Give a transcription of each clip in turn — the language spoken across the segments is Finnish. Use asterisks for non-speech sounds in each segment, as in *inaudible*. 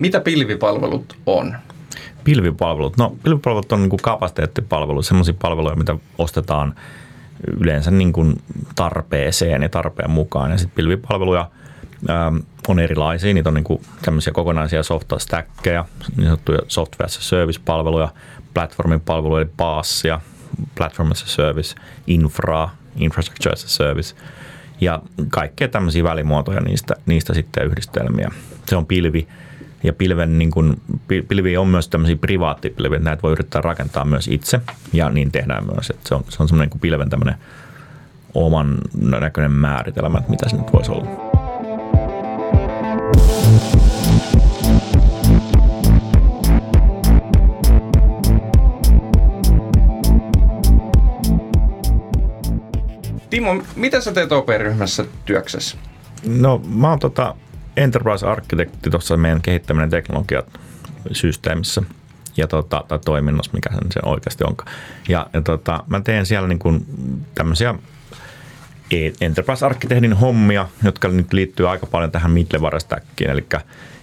Mitä pilvipalvelut on? Pilvipalvelut. No pilvipalvelut on niin kuin kapasiteettipalvelu, sellaisia palveluja, mitä ostetaan yleensä niin kuin tarpeeseen ja tarpeen mukaan. Ja sitten pilvipalveluja ähm, on erilaisia. Niitä on niin kuin tämmöisiä kokonaisia software stackeja, niin sanottuja software as a service-palveluja, platformin palveluja, eli PaaSia, platform as a service, infra, infrastructure as a service ja kaikkea tämmöisiä välimuotoja niistä, niistä sitten yhdistelmiä. Se on pilvi ja pilven, niin kuin, pilvi on myös tämmöisiä privaattipilviä, näitä voi yrittää rakentaa myös itse ja niin tehdään myös. Että se on, se on semmoinen niin pilven tämmöinen oman näköinen määritelmä, että mitä se nyt voisi olla. Timo, mitä sä teet OP-ryhmässä työksessä? No mä oon tota enterprise-arkkitekti tuossa meidän kehittäminen teknologiat systeemissä ja tota, tai toiminnassa, mikä sen, se oikeasti onkaan. Ja, ja tota, mä teen siellä niin kuin tämmöisiä e- enterprise-arkkitehdin hommia, jotka nyt liittyy aika paljon tähän middleware stackiin, eli,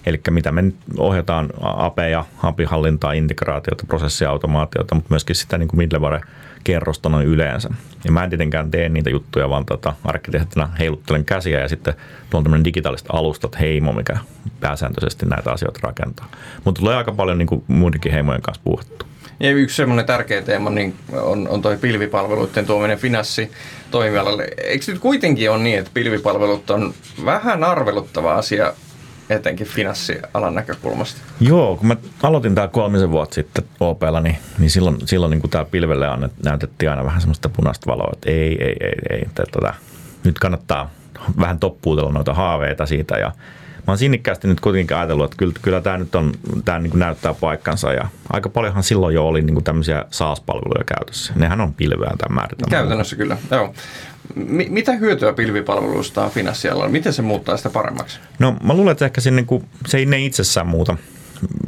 eli mitä me ohjataan APEja, API-hallintaa, integraatiota, prosessiautomaatiota, mutta myöskin sitä niin kuin middleware kerrosta noin yleensä. Ja mä en tietenkään tee niitä juttuja, vaan tota, arkkitehtina heiluttelen käsiä ja sitten tuon tämmöinen digitaaliset alustat heimo, mikä pääsääntöisesti näitä asioita rakentaa. Mutta tulee aika paljon niin kuin muidenkin heimojen kanssa puhuttu. Ja yksi semmoinen tärkeä teema niin on, on toi pilvipalveluiden tuominen finanssitoimialalle. Eikö nyt kuitenkin ole niin, että pilvipalvelut on vähän arveluttava asia etenkin finanssialan näkökulmasta? Joo, kun mä aloitin tää kolmisen vuotta sitten OPlla, niin, niin silloin, silloin niin tää pilvelle annet, näytettiin aina vähän semmoista punaista valoa, että ei, ei, ei, ei, että, tota, nyt kannattaa vähän toppuutella noita haaveita siitä ja mä oon sinnikkäästi nyt kuitenkin ajatellut, että kyllä, kyllä tämä nyt on, tämä niin näyttää paikkansa ja aika paljonhan silloin jo oli niin tämmöisiä SaaS-palveluja käytössä. Nehän on pilveä tämän määritelmän. Käytännössä kyllä, joo. M- mitä hyötyä pilvipalveluista on finanssialalla? Miten se muuttaa sitä paremmaksi? No mä luulen, että ehkä se, niin kuin, se ei ne itsessään muuta.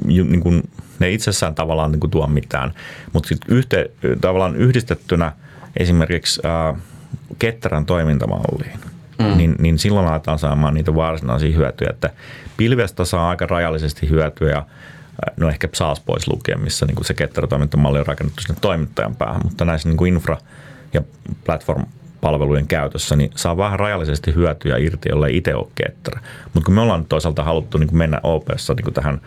Niin kuin, ne itsessään tavallaan niin kuin tuo mitään. Mutta sitten yhte, tavallaan yhdistettynä esimerkiksi äh, ketterän toimintamalliin, mm. niin, niin silloin aletaan saamaan niitä varsinaisia hyötyjä. Että pilvestä saa aika rajallisesti hyötyä ja no ehkä saas pois lukea, missä niin kuin se ketterätoimintamalli on rakennettu sinne toimittajan päähän, mutta näissä niin kuin infra- ja platform palvelujen käytössä, niin saa vähän rajallisesti hyötyä irti, jolle itse ole ketterä. Mutta kun me ollaan toisaalta haluttu niin kuin mennä OPssa niin kuin tähän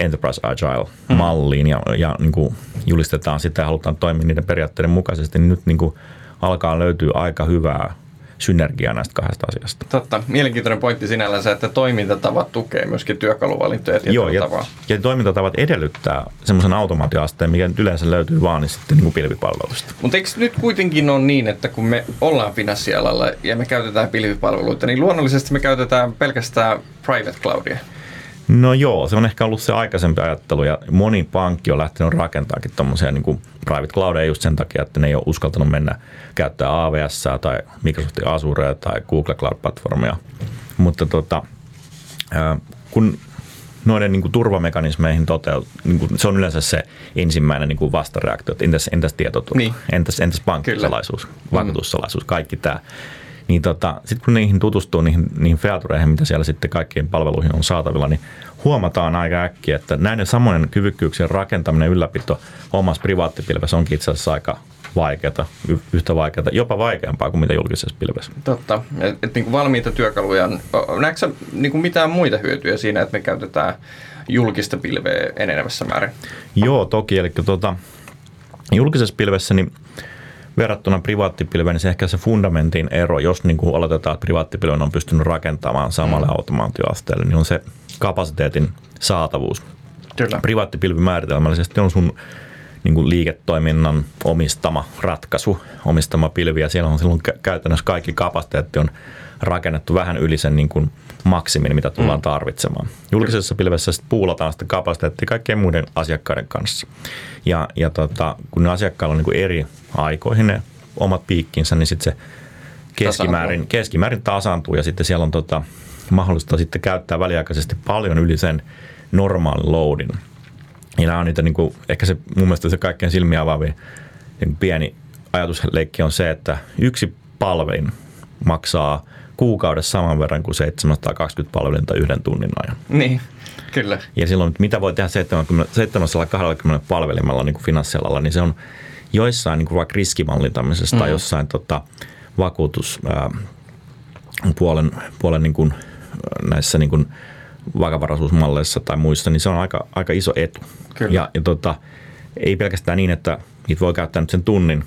Enterprise Agile-malliin ja, ja niin kuin julistetaan sitä ja halutaan toimia niiden periaatteiden mukaisesti, niin nyt niin kuin alkaa löytyä aika hyvää synergiaa näistä kahdesta asiasta. Totta. Mielenkiintoinen pointti sinällänsä, että toimintatavat tukee myöskin työkaluvalintoja Joo, ja, tavalla. ja toimintatavat edellyttää semmoisen automaatioasteen, mikä nyt yleensä löytyy vaan niin sitten niin kuin pilvipalveluista. Mutta eikö nyt kuitenkin ole niin, että kun me ollaan finanssialalla ja me käytetään pilvipalveluita, niin luonnollisesti me käytetään pelkästään private cloudia? No joo, se on ehkä ollut se aikaisempi ajattelu ja moni pankki on lähtenyt rakentaakin tuommoisia niin private cloudeja just sen takia, että ne ei ole uskaltanut mennä käyttää AWS tai Microsoftin Azure tai Google Cloud-platformia. Mutta tota, kun noiden niin kuin turvamekanismeihin toteut, niin kuin, se on yleensä se ensimmäinen niin kuin vastareaktio, että entäs, entäs tietoturva, niin. entäs, entäs pankkisalaisuus, vakuutussalaisuus, kaikki tämä niin tota, sitten kun niihin tutustuu, niihin, niihin featureihin, mitä siellä sitten kaikkien palveluihin on saatavilla, niin huomataan aika äkkiä, että näiden samojen kyvykkyyksien rakentaminen ylläpito omassa privaattipilvessä onkin itse asiassa aika vaikeata, yhtä vaikeata, jopa vaikeampaa kuin mitä julkisessa pilvessä. Totta. Et, et, niin kuin valmiita työkaluja, näetkö niin kuin mitään muita hyötyjä siinä, että me käytetään julkista pilveä enenevässä määrin? Joo, toki. Eli tuota, julkisessa pilvessä niin verrattuna privaattipilveen, niin se ehkä se fundamentin ero, jos niin kuin oletetaan, että privaattipilven on pystynyt rakentamaan samalle mm. automaatioasteelle, niin on se kapasiteetin saatavuus. Kyllä. Privaattipilvi määritelmällisesti on sun niin kuin liiketoiminnan omistama ratkaisu, omistama pilvi, ja siellä on silloin käytännössä kaikki kapasiteetti on rakennettu vähän yli sen niin kuin maksimin, mitä tullaan mm. tarvitsemaan. Julkisessa pilvessä sitten puulataan sitä kapasiteettia kaikkien muiden asiakkaiden kanssa. Ja, ja tota, kun ne asiakkailla on niin kuin eri aikoihin ne omat piikkinsä, niin sitten se keskimäärin, keskimäärin tasaantuu ja sitten siellä on tota, mahdollista sitten käyttää väliaikaisesti paljon yli sen normaalin loadin. Ja nämä on niitä, niin kuin, ehkä se mun mielestä se kaikkein silmiä avaavin niin pieni ajatusleikki on se, että yksi palvelin maksaa kuukaudessa saman verran kuin 720 palvelinta yhden tunnin ajan. Niin. Kyllä. Ja silloin, mitä voi tehdä 70, 720 palvelimella niin kuin finanssialalla, niin se on joissain niin kuin vaikka riskimallintamisessa mm. tai jossain tota, vakuutus ää, puolen, puolen niin kuin, näissä niin kuin vakavaraisuusmalleissa tai muissa, niin se on aika, aika iso etu. Kyllä. Ja, ja tota, ei pelkästään niin, että niitä voi käyttää nyt sen tunnin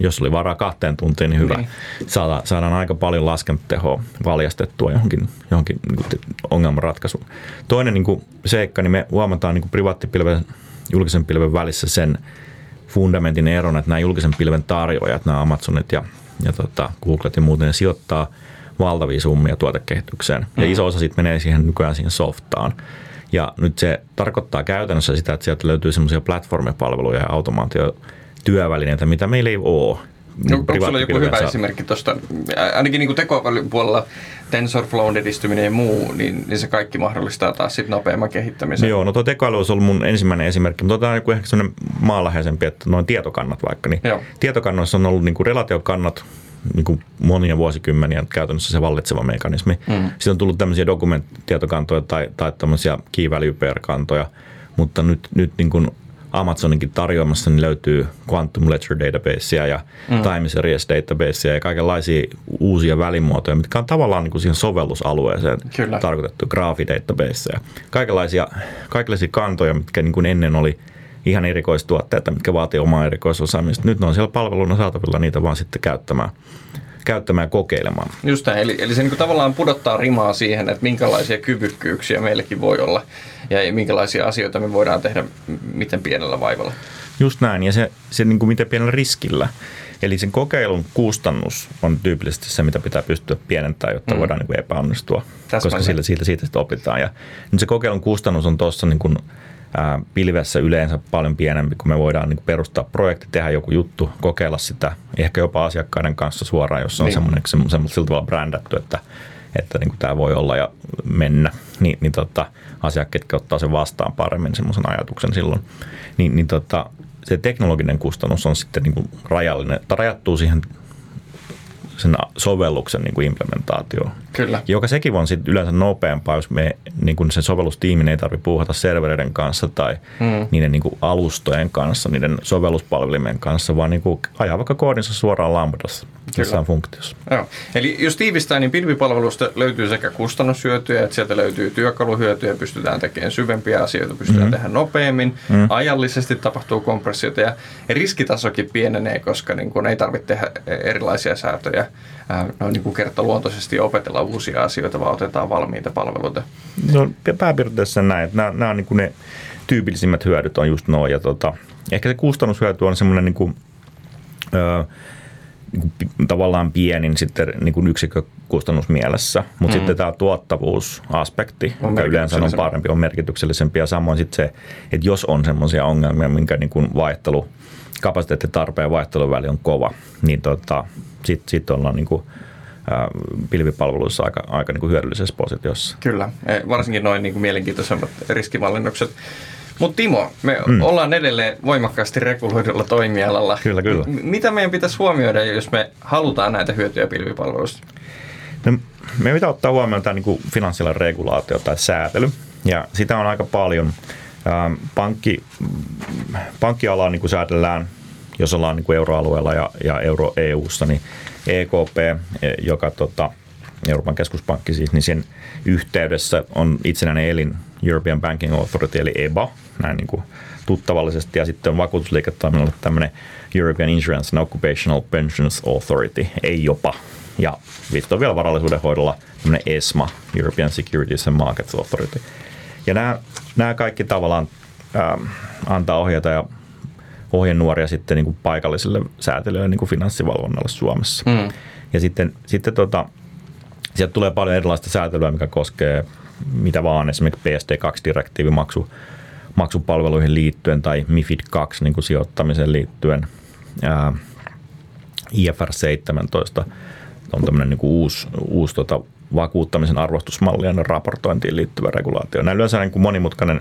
jos oli varaa kahteen tuntiin, niin hyvä. Niin. Saadaan, saadaan aika paljon laskentehoa valjastettua johonkin, johonkin niin kuin ongelmanratkaisuun. Toinen niin kuin seikka, niin me huomataan niin kuin privaattipilven julkisen pilven välissä sen fundamentin eron, että nämä julkisen pilven tarjoajat, nämä Amazonit ja, ja tota, Googlet ja muut, ne sijoittaa valtavia summia tuotekehitykseen. Mm. Ja iso osa sitten menee siihen nykyään siihen softaan. Ja nyt se tarkoittaa käytännössä sitä, että sieltä löytyy semmoisia platformipalveluja ja automaatio työvälineitä, mitä meillä ei ole. No, onko sulla joku hyvä saa... esimerkki tuosta, ainakin niin tekoälyn puolella TensorFlown edistyminen ja muu, niin, niin se kaikki mahdollistaa taas sitten nopeamman kehittämisen. Joo, no tuo tekoäly olisi ollut mun ensimmäinen esimerkki, mutta tämä on joku ehkä sellainen maanläheisempi, että noin tietokannat vaikka, niin Joo. tietokannoissa on ollut niin kuin relaatiokannat niin kuin monia vuosikymmeniä käytännössä se vallitseva mekanismi. Mm. Sitten on tullut tämmöisiä dokumenttitietokantoja tai, tai tämmöisiä key value kantoja mutta nyt, nyt niin kuin Amazoninkin tarjoamassa niin löytyy Quantum Ledger databasea ja mm. Time Series databasea ja kaikenlaisia uusia välimuotoja, mitkä on tavallaan niin kuin siihen sovellusalueeseen Kyllä. tarkoitettu graafidatabase ja kaikenlaisia, kaikenlaisia kantoja, mitkä niin kuin ennen oli ihan erikoistuotteita, mitkä vaatii omaa erikoisosaamista. Nyt ne on siellä palveluna saatavilla niitä vaan sitten käyttämään käyttämään ja kokeilemaan. Just näin, eli, eli se niin tavallaan pudottaa rimaa siihen, että minkälaisia kyvykkyyksiä meilläkin voi olla ja minkälaisia asioita me voidaan tehdä miten pienellä vaivalla. Just näin, ja se, se niin kuin miten pienellä riskillä. Eli sen kokeilun kustannus on tyypillisesti se, mitä pitää pystyä pienentämään, jotta mm. voidaan niin kuin epäonnistua, Täsmälleen. koska sillä, siitä, siitä sitten opitaan. Ja nyt se kokeilun kustannus on tuossa niin kuin, ää, pilvessä yleensä paljon pienempi, kun me voidaan niin kuin perustaa projekti, tehdä joku juttu, kokeilla sitä ehkä jopa asiakkaiden kanssa suoraan, jos on niin. semmoinen, semmoinen sillä tavalla brändätty, että, että niin kuin tämä voi olla ja mennä, niin, niin tota, asiakkaat ottaa sen vastaan paremmin semmoisen ajatuksen silloin. Niin, niin tota, se teknologinen kustannus on sitten niin kuin rajallinen, tai rajattuu siihen sen sovelluksen niin kuin implementaatio. Kyllä. Joka sekin on sitten yleensä nopeampaa, jos me niin kuin sen sovellustiimin ei tarvitse puuhata servereiden kanssa tai mm. niiden niin kuin alustojen kanssa, niiden sovelluspalvelimien kanssa, vaan niin kuin ajaa vaikka koodinsa suoraan Lambdassa jossain funktiossa. Joo. Eli jos tiivistää, niin pilvipalvelusta löytyy sekä kustannushyötyjä, että sieltä löytyy työkaluhyötyjä, pystytään tekemään syvempiä asioita, pystytään mm-hmm. tehdä nopeammin, mm-hmm. ajallisesti tapahtuu kompressiota ja riskitasokin pienenee, koska niin kun ei tarvitse tehdä erilaisia säätöjä noin niin kuin kertaluontoisesti opetella uusia asioita, vaan otetaan valmiita palveluita. No pääpiirteessä näin, että nämä, nämä niin kuin ne tyypillisimmät hyödyt on just noin ja tota, ehkä se kustannushyöty on semmoinen niin kuin, öö, niin kuin tavallaan pienin sitten niin kuin yksikkökustannus mielessä, mutta mm. sitten tämä tuottavuusaspekti, on joka yleensä on parempi, on merkityksellisempi ja samoin sitten se, että jos on semmoisia ongelmia, minkä niin kuin vaihtelu, kapasiteettitarpeen vaihtelun väli on kova, niin tota, sitten sit ollaan niin kuin, pilvipalveluissa aika, aika niin kuin hyödyllisessä positiossa. Kyllä, e, varsinkin noin niin kuin mielenkiintoisemmat riskimallinnukset. Mutta Timo, me mm. ollaan edelleen voimakkaasti reguloidulla toimialalla. Kyllä, kyllä. M- mitä meidän pitäisi huomioida, jos me halutaan näitä hyötyjä pilvipalveluista? No, meidän pitää ottaa huomioon tämä niin finanssialan regulaatio tai säätely. Ja sitä on aika paljon. Pankki, pankkialaa niin säädellään, jos ollaan niin kuin euroalueella ja, ja euro EUssa, niin EKP, e, joka tota, Euroopan keskuspankki siis, niin sen yhteydessä on itsenäinen elin European Banking Authority eli EBA, näin niin kuin tuttavallisesti, ja sitten on vakuutusliiketoiminnalle tämmöinen European Insurance and Occupational Pensions Authority, ei jopa. Ja sitten on vielä varallisuuden hoidolla tämmöinen ESMA, European Securities and Markets Authority. Ja nämä, nämä kaikki tavallaan ähm, antaa ohjeita ja ohjenuoria sitten niin kuin paikallisille säätelyille niin kuin finanssivalvonnalle Suomessa. Mm. Ja sitten, sitten tota, sieltä tulee paljon erilaista säätelyä, mikä koskee mitä vaan, esimerkiksi PSD2-direktiivi maksu, maksupalveluihin liittyen tai MIFID 2 niin kuin sijoittamiseen liittyen. Ää, IFR 17 on tämmöinen niin uusi, uusi tota, vakuuttamisen arvostusmallien raportointiin liittyvä regulaatio. Näin yleensä niin kuin monimutkainen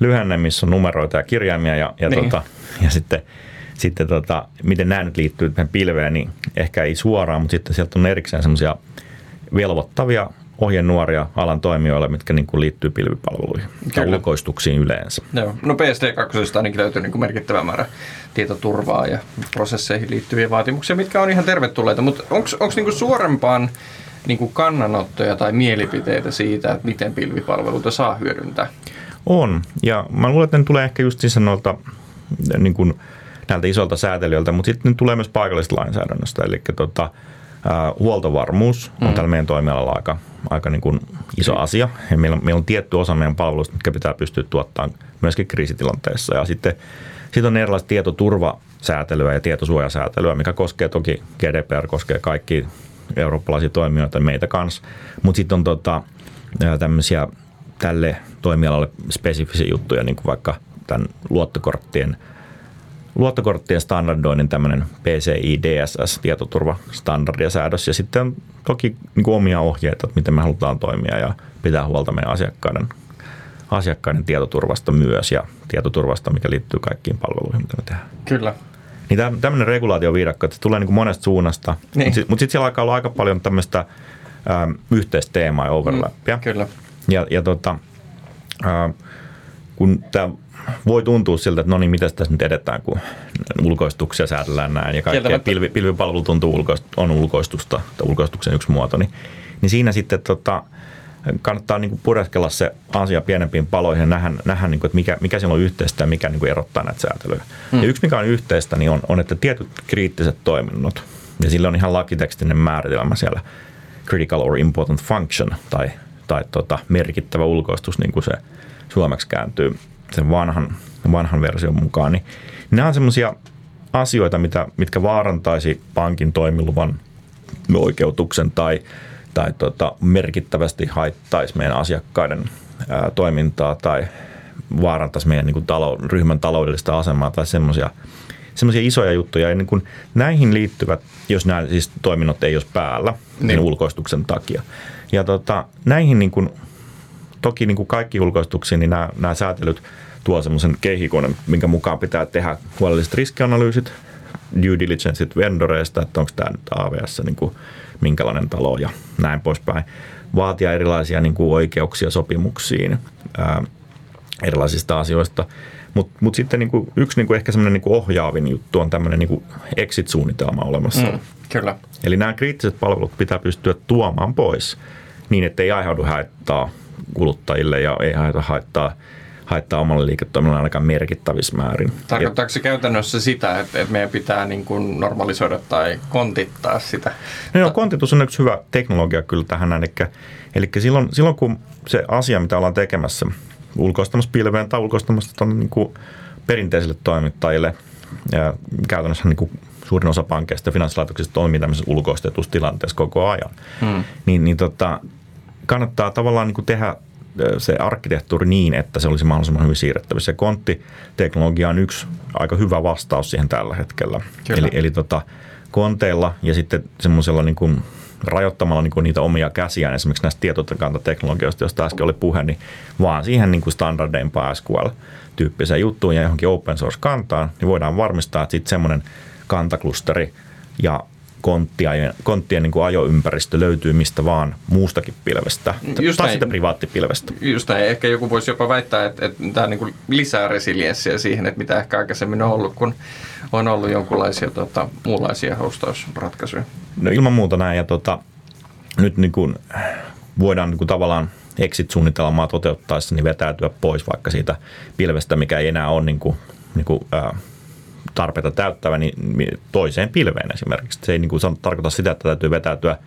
lyhenne, missä on numeroita ja kirjaimia ja, ja, niin. tota, ja sitten, sitten tota, miten nämä nyt liittyy tähän pilveen, niin ehkä ei suoraan, mutta sitten sieltä on erikseen semmoisia velvoittavia ohjenuoria alan toimijoille, mitkä niin kuin liittyy pilvipalveluihin ja ulkoistuksiin yleensä. Joo. No PSD2 ainakin löytyy niin kuin merkittävä määrä tietoturvaa ja prosesseihin liittyviä vaatimuksia, mitkä on ihan tervetulleita, mutta onko niin suorempaan niin kuin kannanottoja tai mielipiteitä siitä, että miten pilvipalveluita saa hyödyntää? On, ja mä luulen, että ne tulee ehkä just siis noilta niin kuin näiltä isolta säätelijöiltä, mutta sitten ne tulee myös paikallisesta lainsäädännöstä, eli tota, huoltovarmuus on mm. tällä meidän toimialalla aika, aika niin kuin iso asia. Ja meillä, on, meillä on tietty osa meidän palveluista, mitkä pitää pystyä tuottamaan myöskin kriisitilanteessa. Ja sitten, sitten on erilaista tietoturvasäätelyä ja tietosuojasäätelyä, mikä koskee toki GDPR, koskee kaikki eurooppalaisia toimijoita, meitä kanssa. Mutta sitten on tota, tämmöisiä tälle toimialalle spesifisiä juttuja, niin kuin vaikka tämän luottokorttien – luottokorttien standardoinnin tämmöinen PCI DSS, tietoturvastandardi ja säädös. Ja sitten toki niin kuin omia ohjeita, että miten me halutaan toimia ja pitää huolta meidän asiakkaiden, asiakkaiden tietoturvasta myös ja tietoturvasta, mikä liittyy kaikkiin palveluihin, mitä me tehdään. Kyllä. Niin tämmöinen regulaatioviidakko, että se tulee niin kuin monesta suunnasta, niin. mutta sitten sit siellä alkaa olla aika paljon tämmöistä ähm, yhteistä teemaa ja overlappia. Mm, kyllä. Ja, ja tota, äh, kun tämä voi tuntua siltä, että no niin, miten tässä nyt edetään, kun ulkoistuksia säädellään näin ja kaikkea pilvi, pilvipalvelu tuntuu ulkoist, on ulkoistusta tai ulkoistuksen yksi muoto, niin, niin siinä sitten tota, kannattaa niin pureskella se asia pienempiin paloihin ja nähdä, nähdä niin kuin, että mikä, mikä siellä on yhteistä ja mikä niin kuin erottaa näitä säätelyjä. Hmm. Ja yksi, mikä on yhteistä, niin on, on, että tietyt kriittiset toiminnot, ja sillä on ihan lakitekstinen määritelmä siellä, critical or important function, tai, tai tota, merkittävä ulkoistus, niin kuin se suomeksi kääntyy, sen vanhan, vanhan version mukaan, niin nämä on semmoisia asioita, mitä, mitkä vaarantaisi pankin toimiluvan oikeutuksen tai, tai tota, merkittävästi haittaisi meidän asiakkaiden ää, toimintaa tai vaarantaisi meidän niin kuin talo, ryhmän taloudellista asemaa tai semmoisia semmoisia isoja juttuja. Ja niin kuin näihin liittyvät, jos nämä siis toiminnot ei olisi päällä, niin, niin ulkoistuksen takia. Ja tota, näihin niin kuin, toki niin kuin kaikki ulkoistuksiin, niin nämä, nämä säätelyt – tuo semmoisen kehikon, minkä mukaan pitää tehdä huolelliset riskianalyysit, due diligenceit vendoreista, että onko tämä nyt AVS niin kuin, minkälainen talo ja näin poispäin. Vaatia erilaisia niin kuin oikeuksia sopimuksiin ää, erilaisista asioista. Mutta mut sitten niin kuin, yksi niin kuin ehkä semmoinen niin ohjaavin juttu on tämmöinen niin exit-suunnitelma olemassa. Mm, kyllä. Eli nämä kriittiset palvelut pitää pystyä tuomaan pois niin, että ei aiheudu haittaa kuluttajille ja ei aiheuta haittaa haittaa omalle liiketoiminnalle ainakaan merkittävissä määrin. Tarkoittaako se käytännössä sitä, että, että meidän pitää niin kuin normalisoida tai kontittaa sitä? No joo, kontitus on yksi hyvä teknologia kyllä tähän. Eli, eli silloin, silloin kun se asia, mitä ollaan tekemässä, ulkoistamassa pilveen tai ulkoistamassa tuonne niin kuin perinteisille toimittajille, ja käytännössä niin kuin suurin osa pankeista ja finanssilaitoksista toimii tämmöisessä ulkoistetussa tilanteessa koko ajan, hmm. niin, niin tota, kannattaa tavallaan niin kuin tehdä se arkkitehtuuri niin, että se olisi mahdollisimman hyvin siirrettävissä. Ja konttiteknologia on yksi aika hyvä vastaus siihen tällä hetkellä. Kyllä. Eli, eli tota, konteilla ja sitten semmoisella niin kuin rajoittamalla niin kuin niitä omia käsiään esimerkiksi näistä tietokantateknologioista, joista äsken oli puhe, niin vaan siihen niin kuin standardeimpaan SQL-tyyppiseen juttuun ja johonkin open source kantaan, niin voidaan varmistaa, että sitten semmoinen kantaklusteri ja konttien, konttien niin kuin ajoympäristö löytyy mistä vaan muustakin pilvestä, just tai sitä privaattipilvestä. Just näin. Ehkä joku voisi jopa väittää, että, että tämä niin kuin lisää resilienssiä siihen, että mitä ehkä aikaisemmin on ollut, kun on ollut jonkinlaisia tota, muunlaisia hostausratkaisuja. No ilman muuta näin. Ja tota, nyt niin kuin voidaan niin kuin tavallaan exit-suunnitelmaa toteuttaessa niin vetäytyä pois vaikka siitä pilvestä, mikä ei enää ole niin kuin, niin kuin, ää, tarpeita täyttävä niin toiseen pilveen esimerkiksi. Se ei niin kuin tarkoita sitä, että täytyy vetäytyä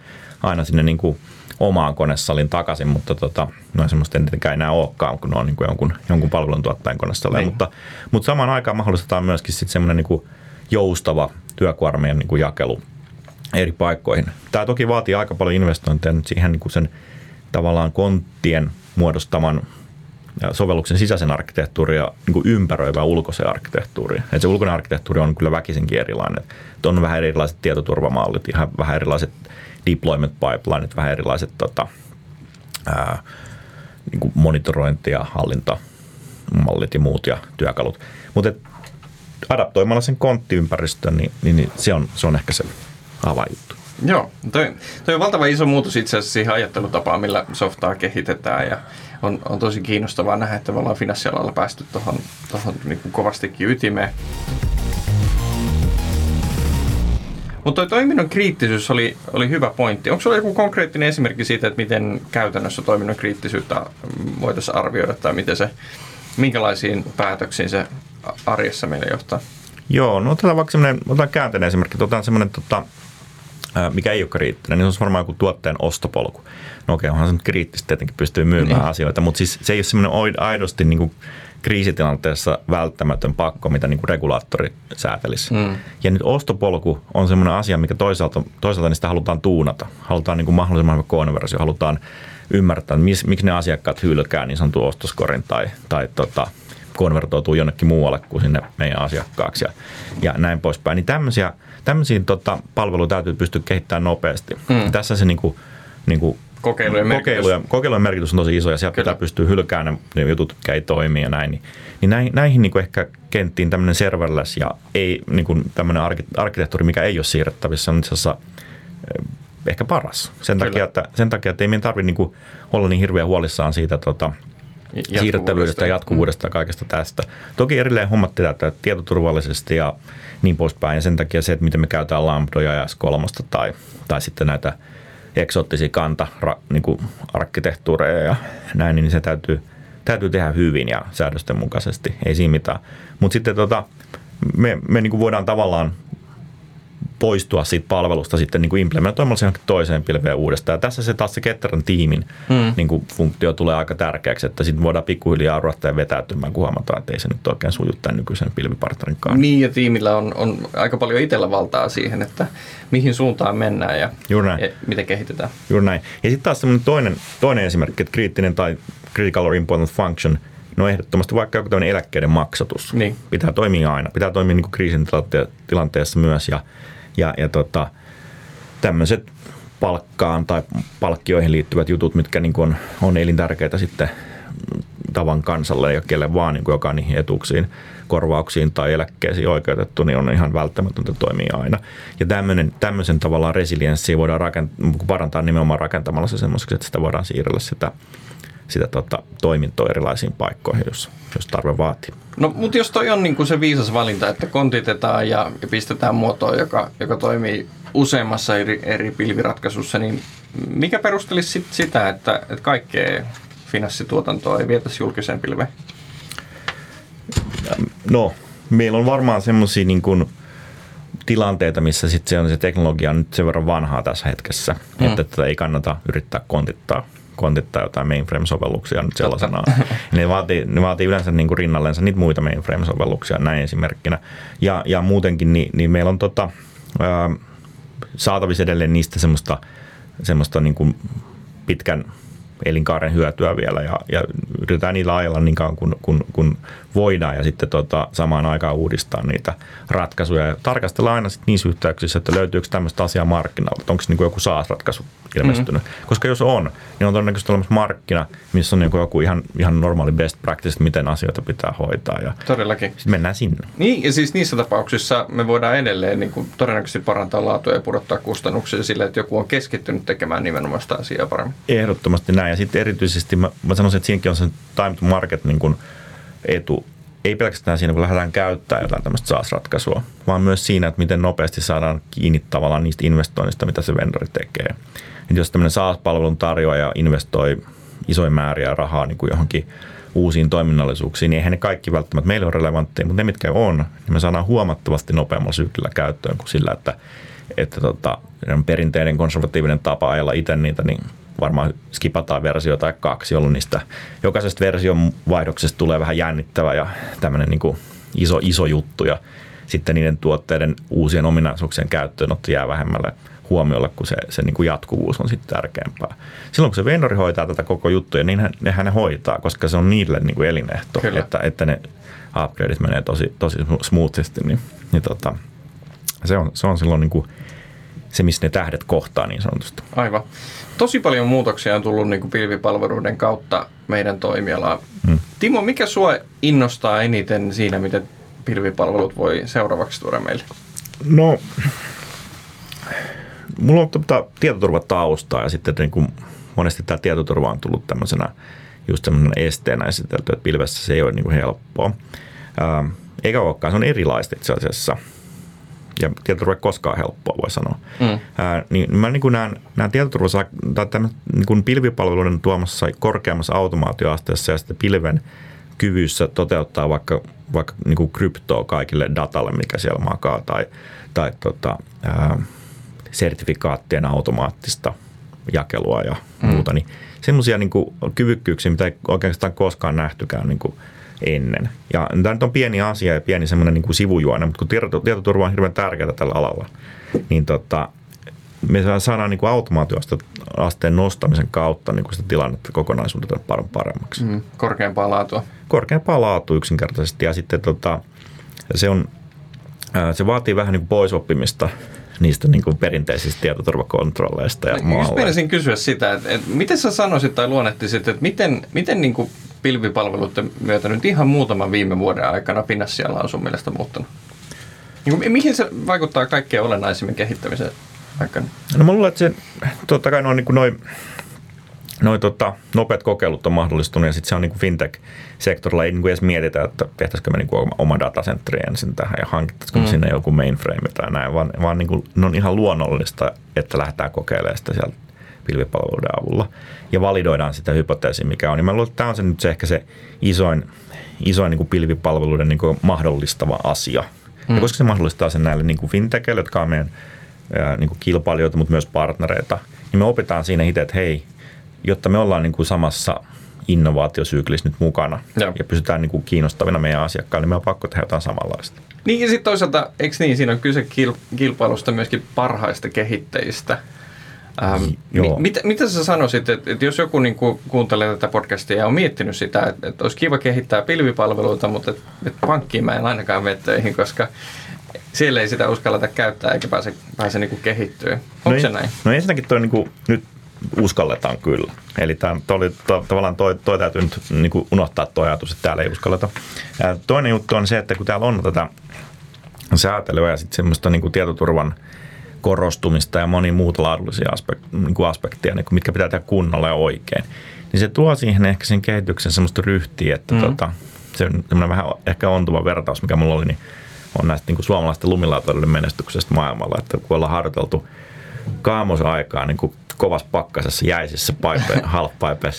aina sinne niin kuin omaan konesalin takaisin, mutta tota, no semmoista ei tietenkään enää olekaan, kun ne on niin kuin jonkun, jonkun palveluntuottajan konesalilla. Niin. Mutta, mutta samaan aikaan mahdollistetaan myöskin sitten semmoinen niin kuin joustava työkuormien niin kuin jakelu eri paikkoihin. Tämä toki vaatii aika paljon investointeja nyt siihen niin kuin sen tavallaan konttien muodostaman sovelluksen sisäisen arkkitehtuurin ja niin ympäröivää ulkoisen arkkitehtuurin. Et se ulkoinen arkkitehtuuri on kyllä väkisinkin erilainen. Et on vähän erilaiset tietoturvamallit, ihan vähän erilaiset deployment pipelineit, vähän erilaiset tota, ää, niin monitorointi- ja hallintamallit ja muut ja työkalut. Mutta adaptoimalla sen konttiympäristön, niin, niin, niin se, on, se on ehkä se avainjuttu. Joo, toi, toi on valtava iso muutos itse asiassa siihen ajattelutapaan, millä softaa kehitetään ja on, on tosi kiinnostavaa nähdä, että me ollaan finanssialalla päästy tuohon niin kovastikin ytimeen. Mutta tuo toiminnon kriittisyys oli, oli hyvä pointti. Onko sulla joku konkreettinen esimerkki siitä, että miten käytännössä toiminnon kriittisyyttä voitaisiin arvioida tai miten se, minkälaisiin päätöksiin se arjessa meille johtaa? Joo, no otetaan vaikka semmoinen, otetaan käänteinen esimerkki, otetaan semmoinen, tota, mikä ei ole kriittinen, niin se on varmaan joku tuotteen ostopolku. No okei, onhan se nyt kriittistä, tietenkin pystyy myymään niin. asioita, mutta siis se ei ole semmoinen aidosti niin kuin kriisitilanteessa välttämätön pakko, mitä niin kuin regulaattori säätelisi. Mm. Ja nyt ostopolku on semmoinen asia, mikä toisaalta, toisaalta niistä halutaan tuunata. Halutaan niin kuin mahdollisimman hyvä konversio, halutaan ymmärtää, mis, miksi ne asiakkaat hylkää niin sanotun ostoskorin tai, tai tota, konvertoituu jonnekin muualle kuin sinne meidän asiakkaaksi ja, ja näin poispäin. Niin tämmöisiä, tämmöisiä tota, palveluja täytyy pystyä kehittämään nopeasti. Mm. Tässä se niin kuin, niin kuin kokeilujen, kokeilujen, kokeilujen merkitys on tosi iso ja sieltä Kyllä. pitää pystyä hylkäämään ne, ne jutut, jotka ei toimi ja näin. Niin, niin näihin, näihin niin kuin ehkä kenttiin tämmöinen serverless ja ei niin kuin tämmöinen arkkitehtuuri, mikä ei ole siirrettävissä, on itse asiassa eh, ehkä paras. Sen takia, että, sen takia, että ei meidän tarvitse niin olla niin hirveän huolissaan siitä tota, siirrettävyydestä ja jatkuvuudesta ja kaikesta tästä. Toki erilleen hommat tätä tietoturvallisesti ja niin poispäin. Ja sen takia se, että miten me käytetään lambdoja ja S3 tai, tai sitten näitä eksoottisia kanta ra, niin arkkitehtuureja ja näin, niin se täytyy, täytyy tehdä hyvin ja säädösten mukaisesti. Ei siinä mitään. Mutta sitten tota, me, me niin kuin voidaan tavallaan poistua siitä palvelusta sitten niin kuin implementoimalla johonkin toiseen pilveen uudestaan. Ja tässä se taas se ketterän tiimin hmm. niin kuin funktio tulee aika tärkeäksi, että sitten voidaan pikkuhiljaa arvata ja vetäytymään, kun huomataan, että ei se nyt oikein suju tämän nykyisen pilvipartnerin kanssa. Niin, ja tiimillä on, on aika paljon itsellä valtaa siihen, että mihin suuntaan mennään ja, ja miten kehitetään. Juuri näin. Ja sitten taas toinen, toinen esimerkki, että kriittinen tai critical or important function – No ehdottomasti vaikka joku tämmöinen eläkkeiden maksatus. Niin. Pitää toimia aina. Pitää toimia niin kuin kriisin tilanteessa myös ja ja, ja tota, tämmöiset palkkaan tai palkkioihin liittyvät jutut, mitkä niin on, on elintärkeitä sitten tavan kansalle ja kelle vaan, niin kuin joka niihin etuuksiin, korvauksiin tai eläkkeisiin oikeutettu, niin on ihan välttämätöntä toimia aina. Ja tämmöinen, tämmöisen tavallaan resilienssiä voidaan rakent- parantaa nimenomaan rakentamalla se semmoiseksi, että sitä voidaan siirrellä sitä sitä tota, toimintoa erilaisiin paikkoihin, jos, jos tarve vaatii. No, mutta jos toi on niin kuin se viisas valinta, että kontitetaan ja, ja pistetään muotoon, joka, joka toimii useammassa eri, eri pilviratkaisussa, niin mikä perustelisi sit sitä, että, että kaikkea finanssituotantoa ei vietäisi julkiseen pilveen? No, meillä on varmaan semmoisia niin kuin tilanteita, missä sit se on se teknologia on nyt sen verran vanhaa tässä hetkessä, mm. että tätä ei kannata yrittää kontittaa kontittaa jotain mainframe-sovelluksia nyt sellaisena. *laughs* ne, vaatii, ne vaatii yleensä niin kuin rinnallensa niitä muita mainframe-sovelluksia näin esimerkkinä. Ja, ja muutenkin niin, niin meillä on tota, ää, saatavissa edelleen niistä semmoista, semmoista niin kuin pitkän elinkaaren hyötyä vielä ja, ja yritetään niillä ajella niin kauan kun, kun, kun voidaan ja sitten tota, samaan aikaan uudistaa niitä ratkaisuja ja tarkastella aina sitten niissä yhteyksissä, että löytyykö tämmöistä asiaa markkinoilta, onko se niin joku SaaS-ratkaisu ilmestynyt. Mm-hmm. Koska jos on, niin on todennäköisesti olemassa markkina, missä on niin joku ihan, ihan normaali best practice, miten asioita pitää hoitaa. Ja Todellakin. Sitten mennään sinne. Niin, ja siis niissä tapauksissa me voidaan edelleen niin kuin todennäköisesti parantaa laatua ja pudottaa kustannuksia sillä, että joku on keskittynyt tekemään nimenomaan sitä asiaa paremmin. Ehdottomasti näin. Ja sitten erityisesti mä, mä sanoisin, että siinäkin on se time to market niin kuin etu, ei pelkästään siinä, kun lähdetään käyttämään jotain tämmöistä SaaS-ratkaisua, vaan myös siinä, että miten nopeasti saadaan kiinni tavallaan niistä investoinnista, mitä se vendori tekee. Et jos tämmöinen SaaS-palvelun tarjoaja investoi isoja määriä rahaa niin kuin johonkin uusiin toiminnallisuuksiin, niin eihän ne kaikki välttämättä meille ole relevantteja, mutta ne mitkä on, niin me saadaan huomattavasti nopeammalla syklillä käyttöön kuin sillä, että, että tota, perinteinen konservatiivinen tapa ajella itse niitä, niin varmaan skipataan versio tai kaksi, jolloin niistä jokaisesta version vaihdoksesta tulee vähän jännittävä ja tämmöinen niin kuin iso, iso juttu ja sitten niiden tuotteiden uusien ominaisuuksien käyttöönotto jää vähemmälle huomiolle, kun se, se niin kuin jatkuvuus on sitten tärkeämpää. Silloin kun se vendori hoitaa tätä koko juttuja, niin nehän ne hoitaa, koska se on niille niin kuin elinehto, että, että ne upgradeit menee tosi, tosi smoothisesti, niin, niin tota, se, on, se on silloin niin kuin se, missä ne tähdet kohtaa niin sanotusti. Aivan. Tosi paljon muutoksia on tullut niin kuin pilvipalveluiden kautta meidän toimialaan. Hmm. Timo, mikä sua innostaa eniten siinä, miten pilvipalvelut voi seuraavaksi tuoda meille? No, mulla on tota tietoturvataustaa ja sitten niin kuin monesti tämä tietoturva on tullut tämmöisenä just semmoinen esteenä esitelty, että pilvessä se ei ole niin kuin helppoa. Ää, eikä olekaan, se on erilaista itse asiassa. Ja tietoturva ei koskaan helppoa, voi sanoa. Mm. Ää, niin mä niin näen, näen tietoturva tai tämän, niin kuin pilvipalveluiden tuomassa korkeammassa automaatioasteessa ja sitten pilven kyvyssä toteuttaa vaikka, vaikka niin kuin kryptoa kaikille datalle, mikä siellä makaa, tai, tai tota, ää, sertifikaattien automaattista jakelua ja mm. muuta, niin semmoisia niin kyvykkyyksiä, mitä ei oikeastaan koskaan nähtykään niin kuin ennen. Ja tämä nyt on pieni asia ja pieni semmoinen niin sivujuone, mutta kun tietoturva on hirveän tärkeää tällä alalla, niin tota, me saadaan niin kuin automaatioasteen nostamisen kautta niin kuin sitä tilannetta kokonaisuutta paremmaksi. Mm, korkeampaa laatua. Korkeampaa laatua yksinkertaisesti ja sitten tota, se, on, se vaatii vähän niin poisoppimista niistä niin kuin perinteisistä tietoturvakontrolleista ja no, Just kysyä sitä, että, että miten sä sanoisit tai luonnehtisit, että miten, miten niin kuin pilvipalveluiden myötä nyt ihan muutaman viime vuoden aikana finanssiala on sun mielestä muuttunut? Niin kuin, mihin se vaikuttaa kaikkein olennaisimmin kehittämiseen aikana? No mä luulen, että se totta kai noin niin noin Noin tota, nopeat kokeilut on mahdollistunut ja sitten se on niin kuin fintech-sektorilla ei niin kuin edes mietitä, että tehtäisikö me niin kuin oma datacenteri ensin tähän ja hankittaisiko mm. sinne joku mainframe tai näin, vaan, vaan niin kuin, ne on ihan luonnollista, että lähdetään kokeilemaan sitä sieltä pilvipalveluiden avulla ja validoidaan sitä hypoteesia, mikä on. Niin mä luulen, että tämä on se nyt se ehkä se isoin, isoin niin kuin pilvipalveluiden niin kuin mahdollistava asia. Mm. Ja koska se mahdollistaa sen näille niin kuin fintechille, jotka on meidän niin kuin kilpailijoita, mutta myös partnereita, niin me opitaan siinä itse, että hei, jotta me ollaan niin kuin samassa innovaatiosyklissä nyt mukana Joo. ja pysytään niin kuin kiinnostavina meidän asiakkaille, niin me on pakko tehdä jotain samanlaista. Niin ja sitten toisaalta, eikö niin, siinä on kyse kilpailusta myöskin parhaista kehittäjistä. Ähm, mi- mitä, mitä sä sanoisit, että, että jos joku niin kuin kuuntelee tätä podcastia ja on miettinyt sitä, että, että olisi kiva kehittää pilvipalveluita, mutta että, että pankkiin mä en ainakaan mene töihin, koska siellä ei sitä uskalleta käyttää eikä pääse, pääse niin kuin kehittyä. Onko no se näin? No ensinnäkin toi niin kuin, nyt uskalletaan kyllä. Eli tämä, oli, to, tavallaan toi, toi täytyy nyt niin kuin unohtaa tuo ajatus, että täällä ei uskalleta. Ja toinen juttu on se, että kun täällä on tätä säätelyä ja sitten semmoista niin kuin tietoturvan korostumista ja moni muuta laadullisia aspekt, niin kuin aspekteja, niin kuin mitkä pitää tehdä kunnolla ja oikein, niin se tuo siihen ehkä sen kehityksen semmoista ryhtiä, että mm. tota, se on semmoinen vähän ehkä ontuva vertaus, mikä mulla oli, niin on näistä niin kuin suomalaisten lumilautailijoiden menestyksestä maailmalla, että kun ollaan harjoiteltu kaamosaikaa niin kuin kovassa pakkasessa jäisissä paipe, *laughs* half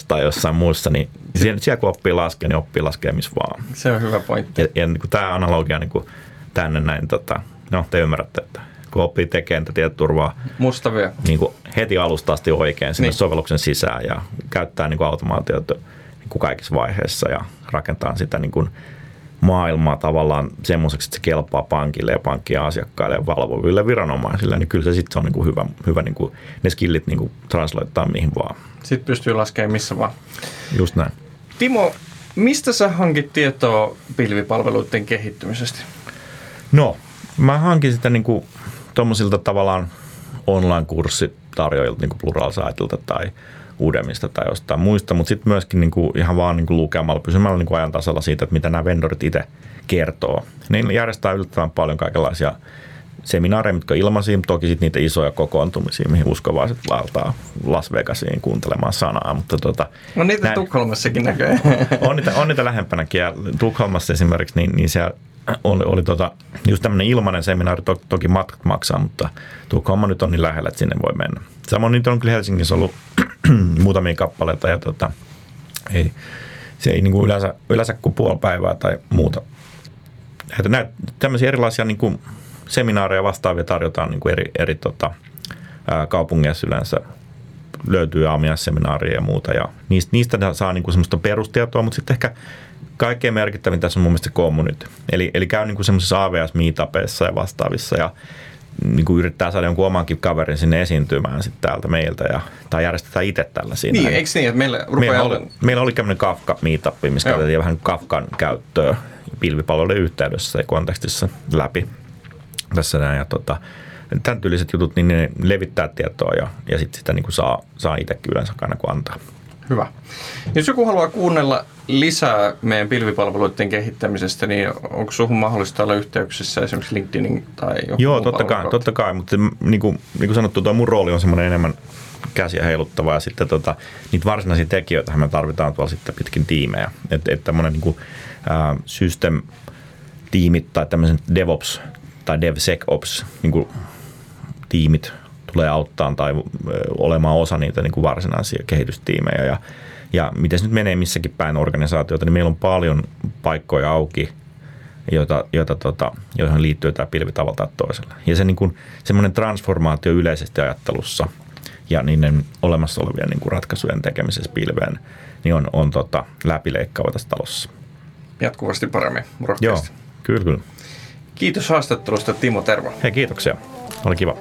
tai jossain muussa, niin siellä, siellä kun oppii laskea, niin oppii laskea missä vaan. Se on hyvä pointti. Ja, ja niin kuin tämä analogia niin kuin tänne näin, tota, no te ymmärrätte, että kun oppii tekemään tätä tietoturvaa Mustavia. Niin kuin heti alusta asti oikein sinne niin. sovelluksen sisään ja käyttää niin kuin automaatiota niin kuin kaikissa vaiheissa ja rakentaa sitä niin kuin maailmaa tavallaan semmoiseksi, että se kelpaa pankille ja pankkien asiakkaille ja valvoville viranomaisille, niin kyllä se sitten on niin kuin hyvä, hyvä niin kuin ne skillit niin kuin translaittaa mihin vaan. Sitten pystyy laskemaan missä vaan. Just näin. Timo, mistä sä hankit tietoa pilvipalveluiden kehittymisestä? No, mä hankin sitä niin kuin tuommoisilta tavallaan online-kurssitarjoajilta niin kuin Pluralsaitilta tai Udemista tai jostain muista, mutta sitten myöskin niin kuin ihan vaan niin kuin lukemalla, pysymällä niin kuin ajan tasalla siitä, että mitä nämä vendorit itse kertoo. Niin järjestää yllättävän paljon kaikenlaisia seminaareja, mitkä on ilmaisia, toki sitten niitä isoja kokoontumisia, mihin uskovaiset valtaa Las Vegasiin kuuntelemaan sanaa. Mutta tota, no niitä näin, Tukholmassakin näköjään. On niitä, on niitä lähempänäkin ja Tukholmassa esimerkiksi, niin, niin siellä oli, oli tota, just tämmöinen ilmainen seminaari, to, toki matkat maksaa, mutta Tukholma nyt on niin lähellä, että sinne voi mennä. Samoin niitä on kyllä Helsingissä ollut *clears throat* muutamia kappaleita ja tota, ei, se ei niin kuin yleensä, yleensä kuin puoli päivää tai muuta. Että näitä tämmöisiä erilaisia niin kuin seminaareja vastaavia tarjotaan niin kuin eri, eri tota, kaupungeissa yleensä löytyy aamiaisseminaaria ja muuta. Ja niistä, niistä saa niin kuin semmoista perustietoa, mutta sitten ehkä kaikkein merkittävin tässä on mun mielestä community. Eli, eli käy niin kuin semmoisissa avs meetupeissa ja vastaavissa ja niin kuin yrittää saada jonkun omankin kaverin sinne esiintymään sitten täältä meiltä ja, tai järjestetään itse tällaisia. Niin, eikö niin, että meillä, meillä, oli, meillä oli tämmöinen Kafka meetup, missä käytettiin vähän Kafkan käyttöä pilvipalveluiden yhteydessä ja kontekstissa läpi tässä näin. Ja tota, tämän tyyliset jutut, niin ne levittää tietoa ja, ja sitten sitä niin kuin saa, saa itsekin yleensä aina kun antaa. Hyvä. Jos joku haluaa kuunnella lisää meidän pilvipalveluiden kehittämisestä, niin onko sinulla mahdollista olla yhteyksissä esimerkiksi LinkedInin tai joku Joo, totta kai, totta kai, mutta niin kuin, niin kuin sanottu, tuo mun rooli on semmoinen enemmän käsiä heiluttava ja sitten tota, niitä varsinaisia tekijöitä me tarvitaan tuolla sitten pitkin tiimejä. Että et tämmöinen niin äh, system tiimit tai tämmöisen DevOps tai DevSecOps niin kuin tiimit tulee auttaa tai olemaan osa niitä niin kuin varsinaisia kehitystiimejä. Ja, ja miten se nyt menee missäkin päin organisaatiota, niin meillä on paljon paikkoja auki, joita, joita, tota, joihin liittyy tämä pilvi tavalla tai toisella. Ja se niin kuin, semmoinen transformaatio yleisesti ajattelussa ja niiden olemassa olevien niin kuin ratkaisujen tekemisessä pilveen, niin on, on tota, läpileikkaava tässä talossa. Jatkuvasti paremmin, Joo, kyllä, kyllä. Kiitos haastattelusta Timo Tervo. Hei, kiitoksia. Oli kiva.